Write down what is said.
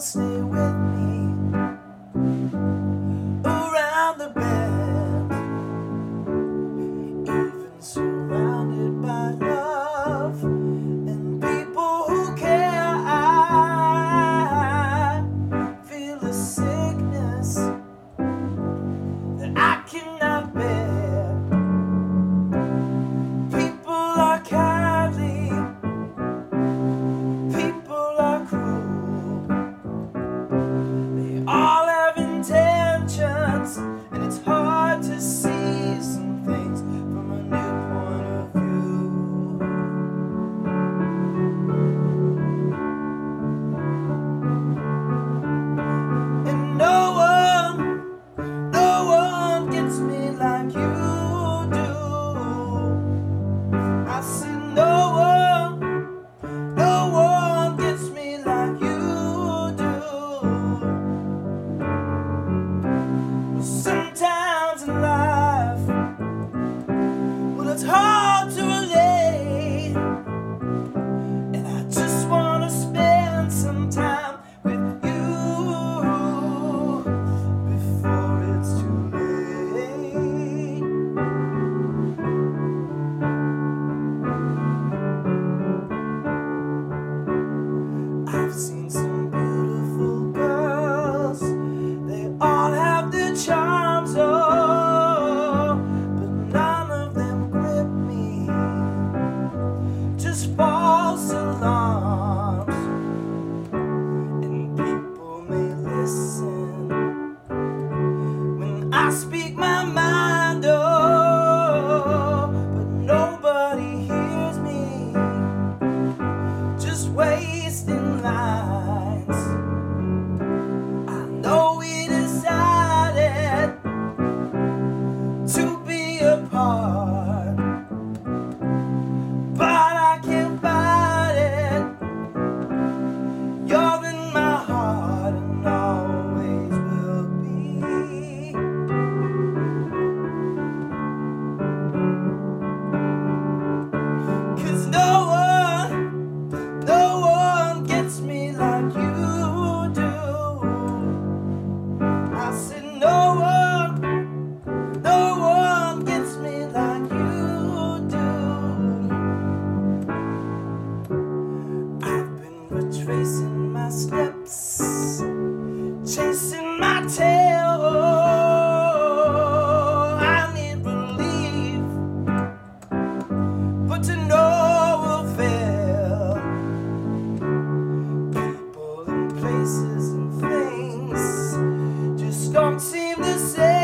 stay with me. so long. say